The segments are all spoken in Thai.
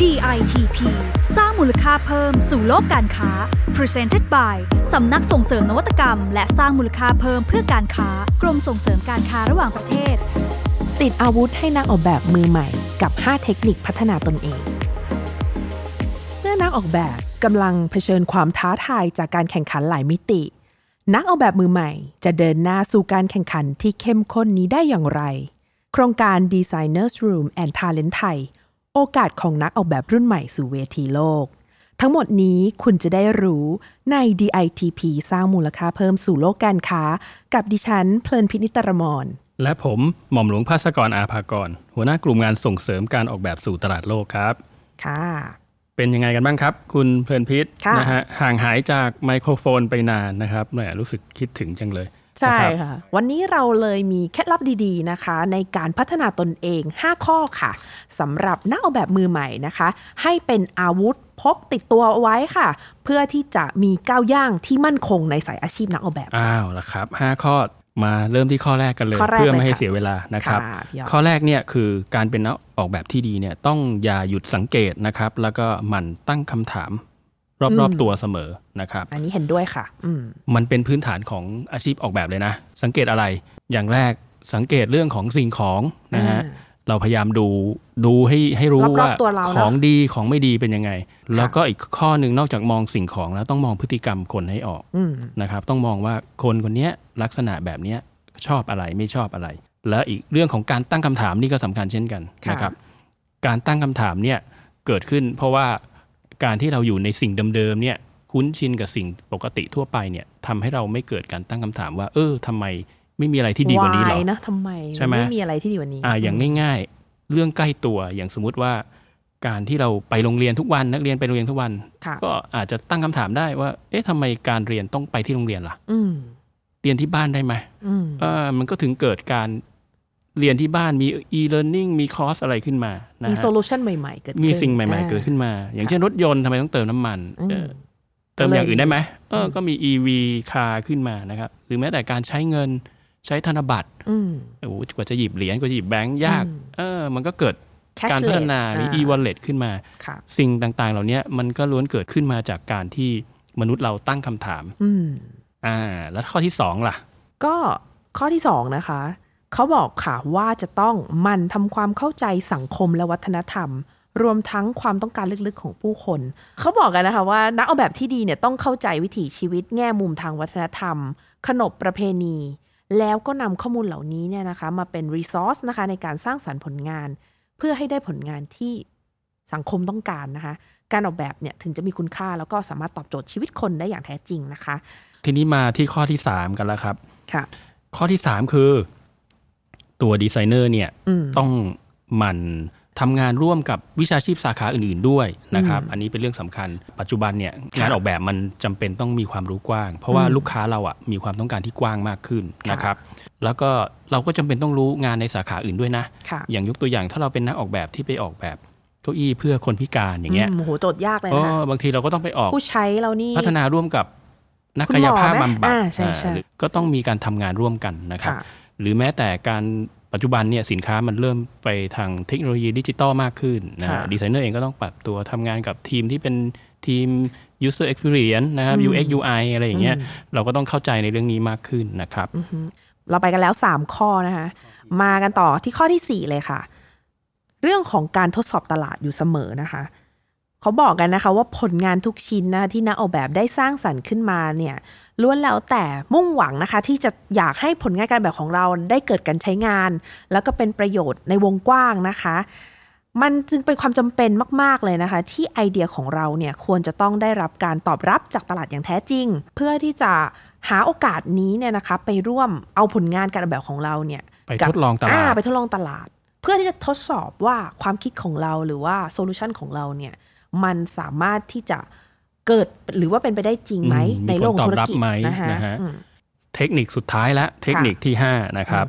DITP สร้างมูลค่าเพิ่มสู่โลกการค้า Presented by สำนักส่งเสริมนวัตกรรม และสร้างมูลค่าเพิ่มเพื่อการค้ากรมส่งเสริมการค้าระหว่างประเทศ ติดอาวุธให้นักออกแบบมือใหม่กับ 5 เทคนิคพัฒนาตนเอง เมื่อนักออกแบบกำลังเผชิญความท้าทายจากการแข่งขันหลายมิติ นักออกแบบมือใหม่ จะเดินหน้าสู่การแข่งขันที่เข้มข้นนี้ได้อย่างไร โครงการ Designers Room and Talent ไทย โอกาสของนักออกแบบรุ่นใหม่สู่เวทีโลก ทั้งหมดนี้คุณจะได้รู้ใน DITP สร้างมูลค่าเพิ่มสู่โลกการค้า กับดิฉันเพลินพินิตรมรและผมหม่อมหลวงภาสกรอาภากร หัวหน้ากลุ่มงานส่งเสริมการออกแบบสู่ตลาดโลกครับ ค่ะ เป็นยังไงกันบ้างครับ คุณเพลินพิษค่ะนะฮะห่างหายจากไมโครโฟนไปนานนะครับแหมรู้สึกคิดถึงจังเลย ใช่นะครับค่ะ วันนี้เราเลยมีเคล็ดลับดีๆนะคะ ในการพัฒนาตนเอง 5 ข้อค่ะสำหรับนักออกแบบมือใหม่นะคะ ให้เป็นอาวุธพกติดตัวเอาไว้ค่ะ เพื่อที่จะมีก้าวย่างที่มั่นคงในสายอาชีพนักออกแบบอ้าวละครับห้าข้อมาเริ่มที่ข้อแรกกันเลยข้อแรกเพื่อไม่ให้เลยค่ะเสียเวลานะครับค่ะพี่ยอดข้อแรกเนี่ยคือการเป็นนักออกแบบที่ดีเนี่ยต้องอย่าหยุดสังเกตนะครับ แล้วก็หมั่นตั้งคำถาม รอบๆตัวเสมอนะครับ อันนี้เห็นด้วยค่ะอืมมันเป็นพื้นฐานของอาชีพออกแบบเลยนะ สังเกตอะไร อย่างแรกสังเกตเรื่องของสิ่งของนะฮะอ่าเราพยายามดูดูให้ให้รู้รอบๆว่าตัวเราเนอะของดีของไม่ดีเป็นยังไง แล้วก็อีกข้อหนึ่งนอกจากมองสิ่งของแล้วต้องมองพฤติกรรมคนให้ออกอืมนะครับต้องมองว่าคนคนเนี้ยลักษณะแบบเนี้ยชอบอะไรไม่ชอบอะไร แล้วอีกเรื่องของการตั้งคำถามนี่ก็สำคัญเช่นกันค่ะนะครับการตั้งคำถามเนี่ยเกิดขึ้นเพราะว่า การที่เราอยู่ในสิ่งเดิมๆเนี่ยคุ้นชินกับสิ่งปกติทั่วไปเนี่ยทำให้เราไม่เกิดการตั้งคำถามว่า เออทำไมไม่มีอะไรที่ดีกว่านี้หรอวายนะทำไมใช่ไหมไม่มีอะไรที่ดีกว่านี้อ่าอย่างง่าย ๆ เรื่องใกล้ตัวอย่างสมมุติว่าการที่เราไปโรงเรียนทุกวันนักเรียนไปโรงเรียนทุกวันค่ะก็อาจจะตั้งคำถามได้ว่า เอ๊ะทำไมการเรียนต้องไปที่โรงเรียนล่ะอืมเรียนที่บ้านได้ไหมอืมเออมันก็ถึงเกิดการ เรียนที่บ้านมี e-learning มีคอร์สอะไรขึ้นมานะมีฮะ solutionใหม่ๆเกิดขึ้นมีสิ่งใหม่อ่าๆเกิดขึ้นมา อย่างเช่นรถยนต์ทำไมต้องเติมน้ำมันอืมเออเติมอย่างอื่นได้ไหมเอออืมก็มี EV คาขึ้นมานะครับ หรือแม้แต่การใช้เงินใช้ธนบัตรอืมโอ้โหกว่าจะหยิบเหรียญกว่าจะหยิบแบงค์ยากอืมเออ มันก็เกิด Cashless การพัฒนามีอ่า e-wallet ขึ้นมาค่ะสิ่งต่างๆ เหล่านี้มันก็ล้วนเกิดขึ้นมาจากการที่มนุษย์เราตั้งคำถามอืมอ่า แล้วข้อที่สองล่ะ ก็ข้อที่สองนะคะ เขาบอกค่ะว่าจะต้องหมันทำความเข้าใจสังคมและวัฒนธรรม รวมทั้งความต้องการลึกๆของผู้คน เขาบอกกันนะคะว่านักออกแบบที่ดีเนี่ยต้องเข้าใจวิถีชีวิตแง่มุมทางวัฒนธรรม ขนบประเพณี แล้วก็นำข้อมูลเหล่านี้เนี่ยนะคะมาเป็นรีซอสนะคะในการสร้างสรรค์ผลงาน เพื่อให้ได้ผลงานที่สังคมต้องการนะคะ การออกแบบเนี่ยถึงจะมีคุณค่าแล้วก็สามารถตอบโจทย์ชีวิตคนได้อย่างแท้จริงนะคะ ทีนี้มาที่ข้อที่สามกันแล้วครับค่ะข้อที่สามคือ ตัวดีไซเนอร์เนี่ยอืมต้องหมั่นทำงานร่วมกับวิชาชีพสาขาอื่นๆด้วยนะครับอืมอันนี้เป็นเรื่องสำคัญ ปัจจุบันเนี่ยค่ะงานออกแบบมันจำเป็นต้องมีความรู้กว้าง เพราะว่าอืมลูกค้าเราอะมีความต้องการที่กว้างมากขึ้นค่ะนะครับ แล้วก็เราก็จำเป็นต้องรู้งานในสาขาอื่นด้วยนะค่ะอย่างยกตัวอย่างถ้าเราเป็นนักออกแบบที่ไปออกแบบเก้าอี้เพื่อคนพิการอย่างเงี้ยมโอ้โหโจทย์ยากเลยเอนะคะอบางทีเราก็ต้องไปออกผู้ใช้เรานี่พัฒนาร่วมกับนักคุณกาหมยอภาพไหมบำบัดอ่าใช่ใช่อ่าหรือก็ต้องมีการทำงานร่วมกันนะครับค่ะ หรือแม้แต่การปัจจุบันเนี่ยสินค้ามันเริ่มไปทางเทคโนโลยีดิจิตอลมากขึ้นนะค่ะดีไซเนอร์เองก็ต้องปรับตัวทำงานกับทีมที่เป็นทีม user experience นะครับอืม UX UI อะไรอย่างเงี้ยอืมเราก็ต้องเข้าใจในเรื่องนี้มากขึ้นนะครับอือฮึเราไปกันแล้วสามข้อนะคะมากันต่อที่ข้อที่สี่เลยค่ะ เรื่องของการทดสอบตลาดอยู่เสมอนะคะ เขาบอกกันนะคะว่าผลงานทุกชิ้นนะคะที่นักออกแบบได้สร้างสรรค์ขึ้นมาเนี่ยล้วนแล้วแต่มุ่งหวังนะคะ ที่จะอยากให้ผลงานการแบบของเราได้เกิดการใช้งาน แล้วก็เป็นประโยชน์ในวงกว้างนะคะ มันจึงเป็นความจำเป็นมาก ๆ เลยนะคะ ที่ไอเดียของเราเนี่ยควรจะต้องได้รับการตอบรับจากตลาดอย่างแท้จริง เพื่อที่จะหาโอกาสนี้เนี่ยนะคะ ไปร่วมเอาผลงานการออกแบบของเราเนี่ยไปกับทดลองตลาดไปทดลองตลาด เพื่อที่จะทดสอบว่าความคิดของเราหรือว่าโซลูชันของเราเนี่ย มันสามารถที่จะเกิดหรือว่าเป็นไปได้จริงไหมอืมในโลกมีผลตอบธุรรับกิจไหมนะคะนะฮะอืมเทคนิคสุดท้ายและเทคนิคที่5นะครับ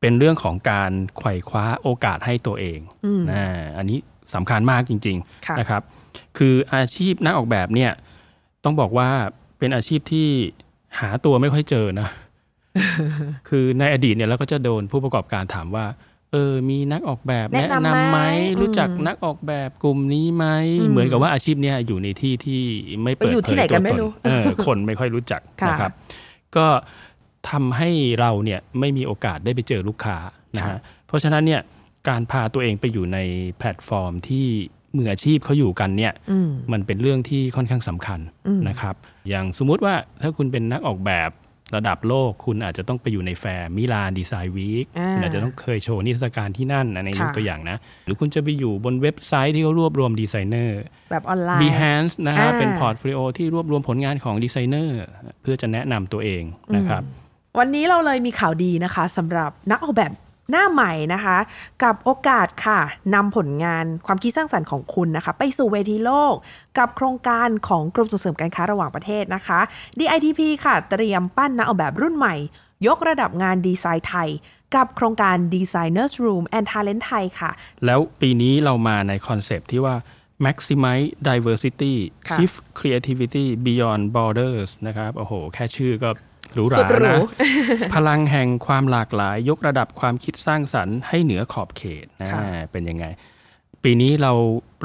เป็นเรื่องของการไขว่คว้าโอกาสให้ตัวเองอืมนะอันนี้สำคัญมากจริงค่ะๆนะครับ คืออาชีพนักออกแบบเนี่ยต้องบอกว่าเป็นอาชีพที่หาตัวไม่ค่อยเจอนะ คือในอดีตเนี่ยเราก็จะโดนผู้ประกอบการถามว่า เออ มีนักออกแบบแนะแนะนำนำไหมไหมรู้จักอืมนักออกแบบกลุ่มนี้ไหมอืมเหมือนกับว่าอาชีพเนี้ยอยู่ในที่ที่ไม่ไปเปิดอยู่เผที่ยไหนตักัวนไม่ตนรู้เออคนไม่ค่อยรู้จักค่ะนะครับ ก็ทำให้เราเนี่ยไม่มีโอกาสได้ไปเจอลูกค้านะค่ะฮะเพราะฉะนั้นเนี่ยการพาตัวเองไปอยู่ในแพลตฟอร์มที่มืออาชีพเขาอยู่กันเนี่ยอืมมันเป็นเรื่องที่ค่อนข้างสำคัญอืมนะครับ อย่างสมมุติว่าถ้าคุณเป็นนักออกแบบ ระดับโลกคุณอาจจะต้องไปอยู่ในแฟร์ Milan Design Week อ่าคุณอาจจะต้องเคยโชว์นิทรรศการที่นั่นอันนี้ยกค่ะตัวอย่างนะ หรือคุณจะไปอยู่บนเว็บไซต์ที่เขารวบรวมดีไซเนอร์แบบออนไลน์ Behance นะฮะอ่าเป็น portfolio ที่รวบรวมผลงานของดีไซเนอร์เพื่อจะแนะนำตัวเองนะครับ วันนี้เราเลยมีข่าวดีนะคะสำหรับนักออกแบบ หน้าใหม่นะคะ กับโอกาสค่ะนำผลงานความคิดสร้างสรรค์ของคุณนะคะ ไปสู่เวทีโลก กับโครงการของกรมส่งเสริมการค้าระหว่างประเทศนะคะ DITP ค่ะ เตรียมปั้นนักออกแบบรุ่นใหม่ ยกระดับงานดีไซน์ไทย กับโครงการ Designers Room and Talent ไทยค่ะ แล้วปีนี้เรามาในคอนเซปต์ที่ว่า maximize diversity ค่ะ shift creativity beyond borders นะครับ โอ้โห แค่ชื่อก็ หรูหราสุดหรูนะ พลังแห่งความหลากหลายยกระดับความคิดสร้างสรรค์ให้เหนือขอบเขตนะค่ะเป็นยังไง ปีนี้เรา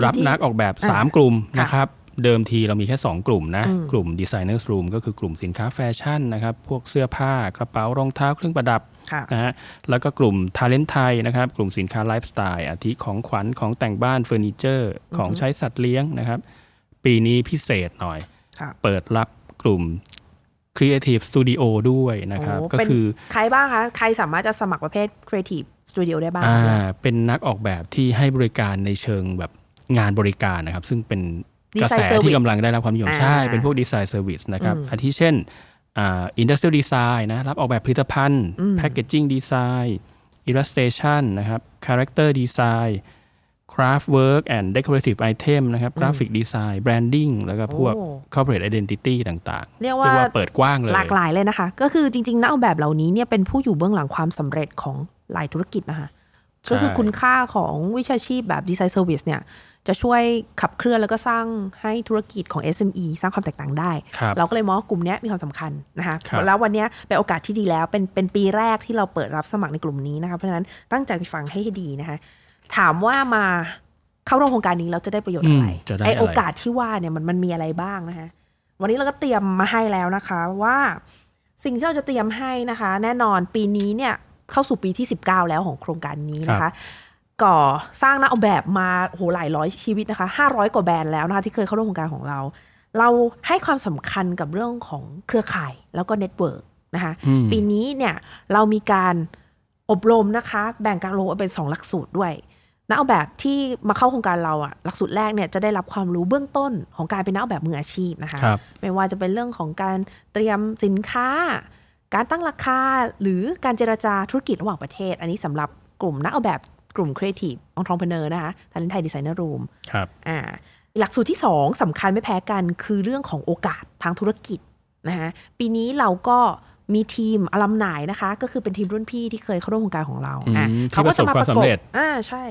รับปีที่นักออกแบบอ่า3กลุ่มค่ะนะครับเดิมทีเรามีแค่ 2 กลุ่มนะอืมกลุ่ม Designers Room ก็คือกลุ่มสินค้าแฟชั่นนะครับ พวกเสื้อผ้ากระเป๋ารองเท้าเครื่องประดับค่ะนะฮะแล้วก็กลุ่ม Talent ไทยนะครับ กลุ่มสินค้าไลฟ์สไตล์อาทิของขวัญของแต่งบ้านเฟอร์นิเจอร์ ของใช้สัตว์เลี้ยงนะครับ ปีนี้พิเศษหน่อยค่ะเปิดรับกลุ่ม Creative Studio ด้วยนะครับโอ้ก็เป็นคือใครบ้างคะใครสามารถจะสมัครประเภท Creative Studio ได้บ้างอ่าคะเป็นนักออกแบบที่ให้บริการในเชิงแบบงานบริการนะครับ ซึ่งเป็นกระแส Design Service ที่กำลังได้รับความนิยมอ่าใช่ เป็นพวก design service นะครับอืมอาทิเช่นอ่า industrial design นะรับออกแบบผลิตภัณฑ์อืมแพ c เกจิ้งดีไซน์อิลลัสเ t ชันนะครับ character design craftwork and decorative item นะครับ graphic design branding แล้วก็พวกโอ้ corporate identity ต่างๆ เรียกเรียกว่าว่าเปิดกว้างเลย หลากหลายเลยนะคะ ก็คือจริงๆนักออกแบบเหล่านี้เนี่ยเป็นผู้อยู่เบื้องหลังความสำเร็จของหลายธุรกิจนะคะใช่ก็คือคุณค่าของวิชาชีพแบบ design service เนี่ยจะช่วยขับเคลื่อนแล้วก็สร้างให้ธุรกิจของ SME สร้างความแตกต่างได้ครับเราก็เลยมองว่ากลุ่มเนี้ยมีความสำคัญนะคะครับแล้ววันเนี้ยเป็นโอกาสที่ดีแล้วเป็นเป็นปีแรกที่เราเปิดรับสมัครในกลุ่มนี้นะคะเพราะฉะนั้นตั้งใจฟังให้ดีนะคะ ถามว่ามาเข้าร่วมโครงการนี้เราจะได้ประโยชน์อะไรอืมจะได้ไออะไรโอกาสที่ว่าเนี่ยมันมันมีอะไรบ้างนะคะวันนี้เราก็เตรียมมาให้แล้วนะคะว่าสิ่งที่เราจะเตรียมให้นะคะ แน่นอนปีนี้เนี่ยเข้าสู่ปีที่ 19 แล้วของโครงการนี้นะคะ ก่อสร้างนักออกแบบมาโอ้โหหลายร้อยชีวิตนะคะ500 กว่าแบรนด์แล้วนะคะที่เคยเข้าร่วมโครงการของเรา เราให้ความสำคัญกับเรื่องของเครือข่ายแล้วก็ networkนะคะอืมปีนี้เนี่ยเรามีการอบรมนะคะ แบ่งการลงเป็นสองหลักสูตรด้วย นักออกแบบที่มาเข้าโครงการเราอะหลักสูตรแรกเนี่ยจะได้รับความรู้เบื้องต้นของการเป็นนักออกแบบมืออาชีพนะคะครับไม่ว่าจะเป็นเรื่องของการเตรียมสินค้า การตั้งราคา หรือการเจรจาธุรกิจระหว่างประเทศ อันนี้สำหรับกลุ่มนักออกแบบกลุ่ม Creative Entrepreneur นะคะทันไทยดีไซเนอร์รูมครับอ่าหลักสูตรที่ 2สำคัญไม่แพ้กันคือเรื่องของโอกาสทางธุรกิจนะคะปีนี้เราก็มีทีมอลัมนายนะคะ ก็คือเป็นทีมรุ่นพี่ที่เคยเข้าร่วมโครงการของเราอืมอะที่ประสบความสำเร็จอ่าใช่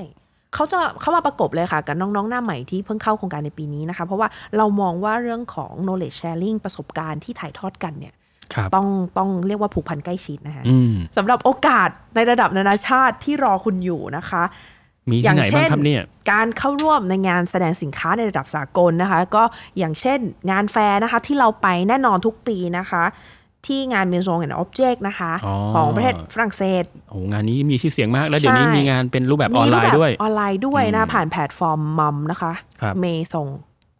เขาจะเข้ามาประกบเลยค่ะ กับน้องๆ หน้าใหม่ที่เพิ่งเข้าโครงการในปีนี้นะคะ เพราะว่าเรามองว่าเรื่องของ knowledge sharing ประสบการณ์ที่ถ่ายทอดกันเนี่ยครับต้องต้องเรียกว่าผูกพันใกล้ชิดนะคะอืมสำหรับโอกาสในระดับนานาชาติที่รอคุณอยู่นะคะมีอย่าที่งไหนบ้างเช่นครับเนี่ยการเข้าร่วมในงานแสดงสินค้าในระดับสากลนะคะ ก็อย่างเช่นงานแฟร์นะคะที่เราไปแน่นอนทุกปีนะคะ ที่งาน Maison and Object นะคะอ๋อของประเทศฝรั่งเศสโอ้งานนี้มีชื่อเสียงมาก แล้วเดี๋ยวนี้ใช่มีงานเป็นรูปแบบออนไลมีรูปแบบด้วย ออนไลน์ด้วยนะอืมผ่านแพลตฟอร์ม MOM นะคะครับเมส่ง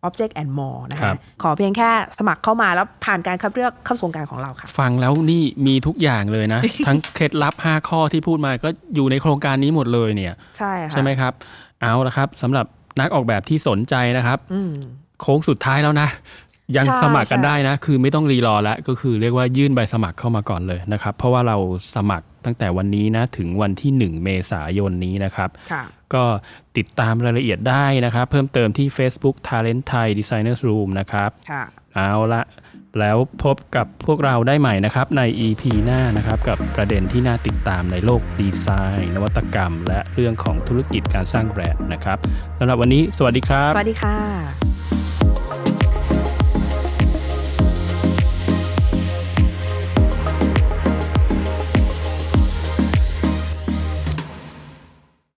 Object and More นะคะครับขอเพียงแค่สมัครเข้ามาแล้วผ่านการคัดเลือกเข้าสู่โครงการของเราค่ะ ฟังแล้วนี่มีทุกอย่างเลยนะ ทั้งเคล็ดลับ 5 ข้อที่พูดมาก็อยู่ในโครงการนี้หมดเลยเนี่ย ใช่ค่ะใช่ไหมครับ เอาละครับสำหรับนักออกแบบที่สนใจนะครับอืมโค้งสุดท้ายแล้วนะ ยังใช่สมัครกันใช่ได้นะ คือไม่ต้องรีรอแล้วก็คือเรียกว่ายื่นใบสมัครเข้ามาก่อนเลยนะครับ เพราะว่าเราสมัครตั้งแต่วันนี้นะถึงวันที่ 1 เมษายนนี้นะครับค่ะก็ติดตามรายละเอียดได้นะครับ เพิ่มเติมที่ Facebook Talent Thai Designers Room นะครับค่ะเอาละแล้วพบกับพวกเราได้ใหม่นะครับใน EP หน้านะครับกับประเด็นที่น่าติดตามในโลกดีไซน์ นวัตกรรม และเรื่องของธุรกิจการสร้างแบรนด์นะครับสำหรับวันนี้ สวัสดีครับ สวัสดีค่ะ